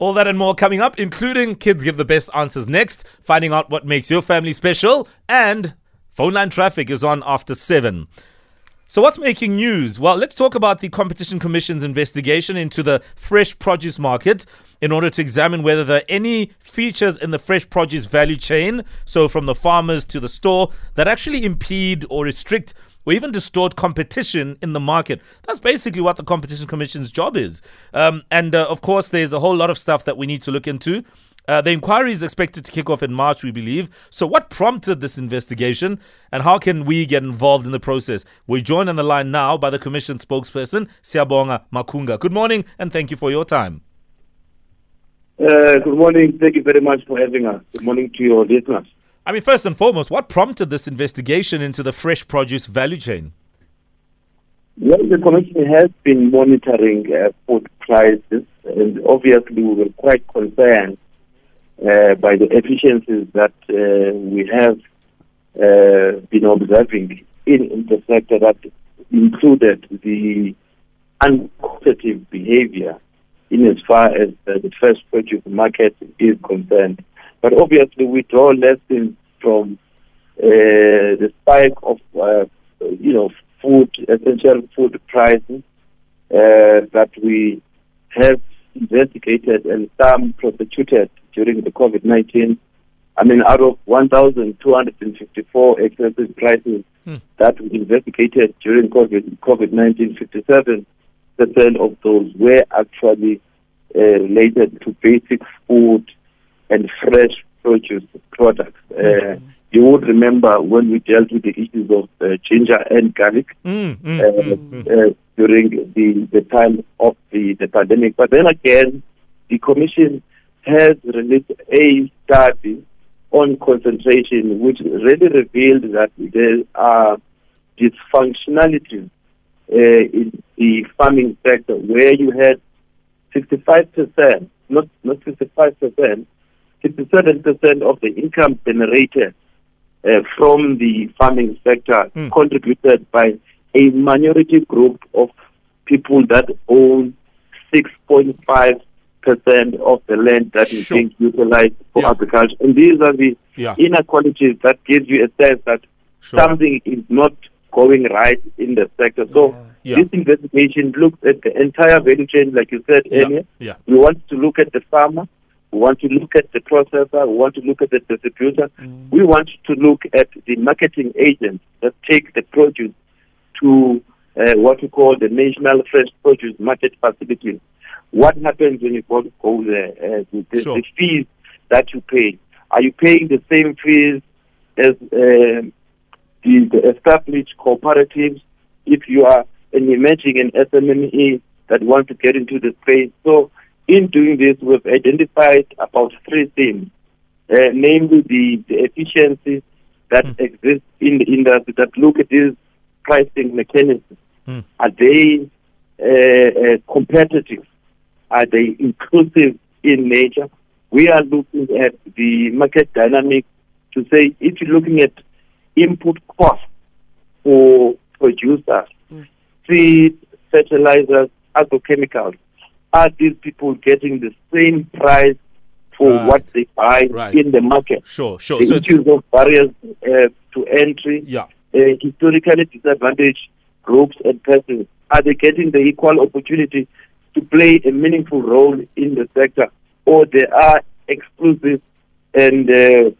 All that and more coming up, including Kids Give the Best Answers next, finding out what makes your family special, and phone line traffic is on after 7. So, what's making news? Well, let's talk about the Competition Commission's investigation into the fresh produce market in order to examine whether there are any features in the fresh produce value chain, so from the farmers to the store, that actually impede or restrict or even distort competition in the market. That's basically what the Competition Commission's job is. Um, and uh, of course, there's a whole lot of stuff that we need to look into. Uh, the inquiry is expected to kick off in March, we believe. So, what prompted this investigation and how can we get involved in the process? We're joined on the line now by the Commission spokesperson, Siyabonga Makunga. Good morning and thank you for your time. Uh, good morning. Thank you very much for having us. Good morning to your listeners. I mean, first and foremost, what prompted this investigation into the fresh produce value chain? Well, the Commission has been monitoring uh, food prices, and obviously we were quite concerned uh, by the efficiencies that uh, we have uh, been observing in, the sector that included the uncompetitive behavior in as far as uh, the fresh produce market is concerned. But obviously, we draw lessons from uh, the spike of, uh, you know, food, essential food prices uh, that we have investigated and some prosecuted during the COVID-19. I mean, out of 1,254 excessive prices hmm. that we investigated during COVID, COVID-19, 57 percent of those were actually uh, related to basic food and fresh produce products. Uh, mm-hmm. You would remember when we dealt with the issues of uh, ginger and garlic mm-hmm. uh, during the, the time of the, the pandemic. But then again, the Commission has released a study on concentration, which really revealed that there are dysfunctionalities uh, in the farming sector where you had 65%, not, not 65%, 67% of the income generated uh, from the farming sector mm. contributed by a minority group of people that own 6.5 percent of the land that is sure. being utilized for yeah. agriculture. And these are the yeah. inequalities that gives you a sense that sure. something is not going right in the sector. So yeah. this investigation looks at the entire value chain, like you said earlier. Yeah. We want to look at the farmer, we want to look at the processor. We want to look at the distributor. Mm. We want to look at the marketing agents that take the produce to uh, what we call the National Fresh Produce Market Facility. What happens when you go, go there? Uh, the, the, sure. the, fees that you pay. Are you paying the same fees as uh, the, the established cooperatives if you are an emerging an SMME that want to get into the space? So in doing this, we've identified about three things, uh, namely the, the efficiencies that mm. exist in the industry that look at these pricing mechanisms. Mm. Are they uh, uh, competitive? Are they inclusive in nature? We are looking at the market dynamics to say if you're looking at input costs for producers, mm. seed, fertilizers, agrochemicals, are these people getting the same price for right. what they buy right. in the market? Sure, sure. The so issues of barriers uh, to entry, yeah. uh, historically disadvantaged groups and persons, are they getting the equal opportunity to play a meaningful role in the sector, or they are exclusive and uh,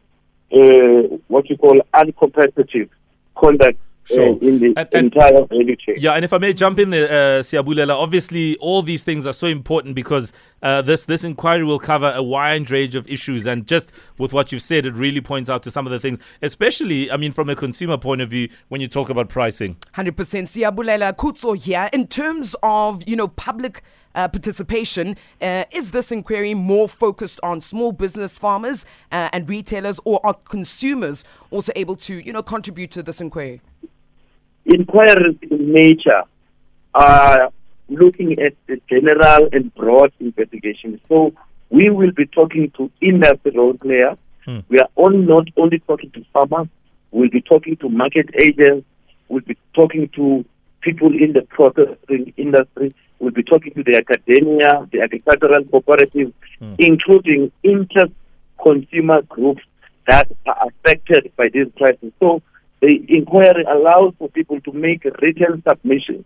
uh what you call uncompetitive conduct so, uh, in the and, and, entire value chain. Yeah, and if I may jump in there, uh, Siyabulela, obviously all these things are so important because uh, this this inquiry will cover a wide range of issues, and just with what you've said, it really points out to some of the things, especially, I mean, from a consumer point of view, when you talk about pricing. Hundred percent, Siyabulela Kutso here. In terms of you know public. Uh, participation. Uh, is this inquiry more focused on small business farmers uh, and retailers, or are consumers also able to, you know, contribute to this inquiry? Inquiries in nature are looking at the general and broad investigation. So we will be talking to industry role players. Hmm. We are not only talking to farmers, we'll be talking to market agents, we'll be talking to people in the processing industry, We'll be talking to the academia, the agricultural cooperatives, mm. including interest consumer groups that are affected by this crisis. So the inquiry allows for people to make written submissions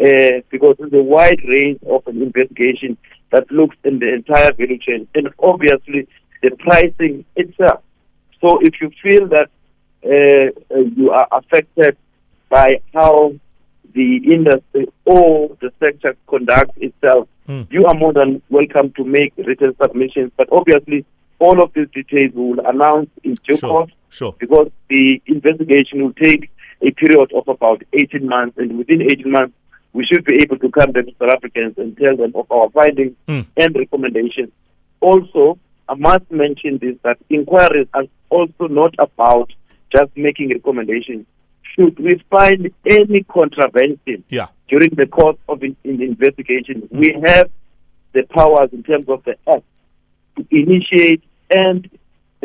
uh, because there's a wide range of an investigation that looks in the entire value chain and obviously the pricing itself. So if you feel that uh, you are affected by how the industry or the sector conducts itself, mm. you are more than welcome to make written submissions. But obviously, all of these details we will announce in due sure. course sure. because the investigation will take a period of about 18 months, and within 18 months, we should be able to come to South Africans and tell them of our findings mm. and recommendations. Also, I must mention this that inquiries are also not about just making recommendations. Should we find any contravention yeah. during the course of the investigation, mm. we have the powers in terms of the act to initiate and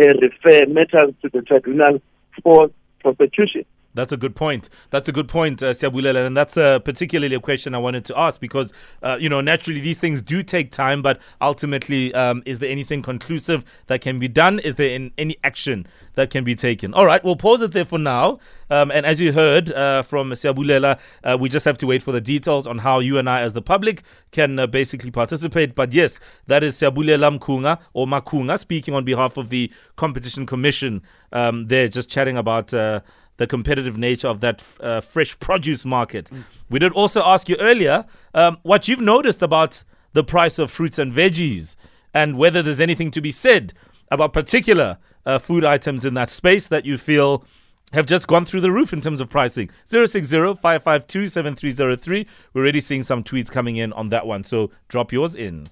refer matters to the tribunal for prosecution. That's a good point. That's a good point, uh, Siyabulela, and that's uh, particularly a question I wanted to ask because, uh, you know, naturally these things do take time, but ultimately, um, is there anything conclusive that can be done? Is there in, any action that can be taken? All right, we'll pause it there for now. Um, and as you heard uh, from Siyabulela, uh, we just have to wait for the details on how you and I, as the public, can uh, basically participate. But yes, that is Siyabulela Mkunga or Makunga speaking on behalf of the Competition Commission. Um, they're just chatting about uh, the competitive nature of that uh, fresh produce market. Mm. We did also ask you earlier um, what you've noticed about the price of fruits and veggies and whether there's anything to be said about particular uh, food items in that space that you feel have just gone through the roof in terms of pricing. 060-552-7303. We're already seeing some tweets coming in on that one, so drop yours in.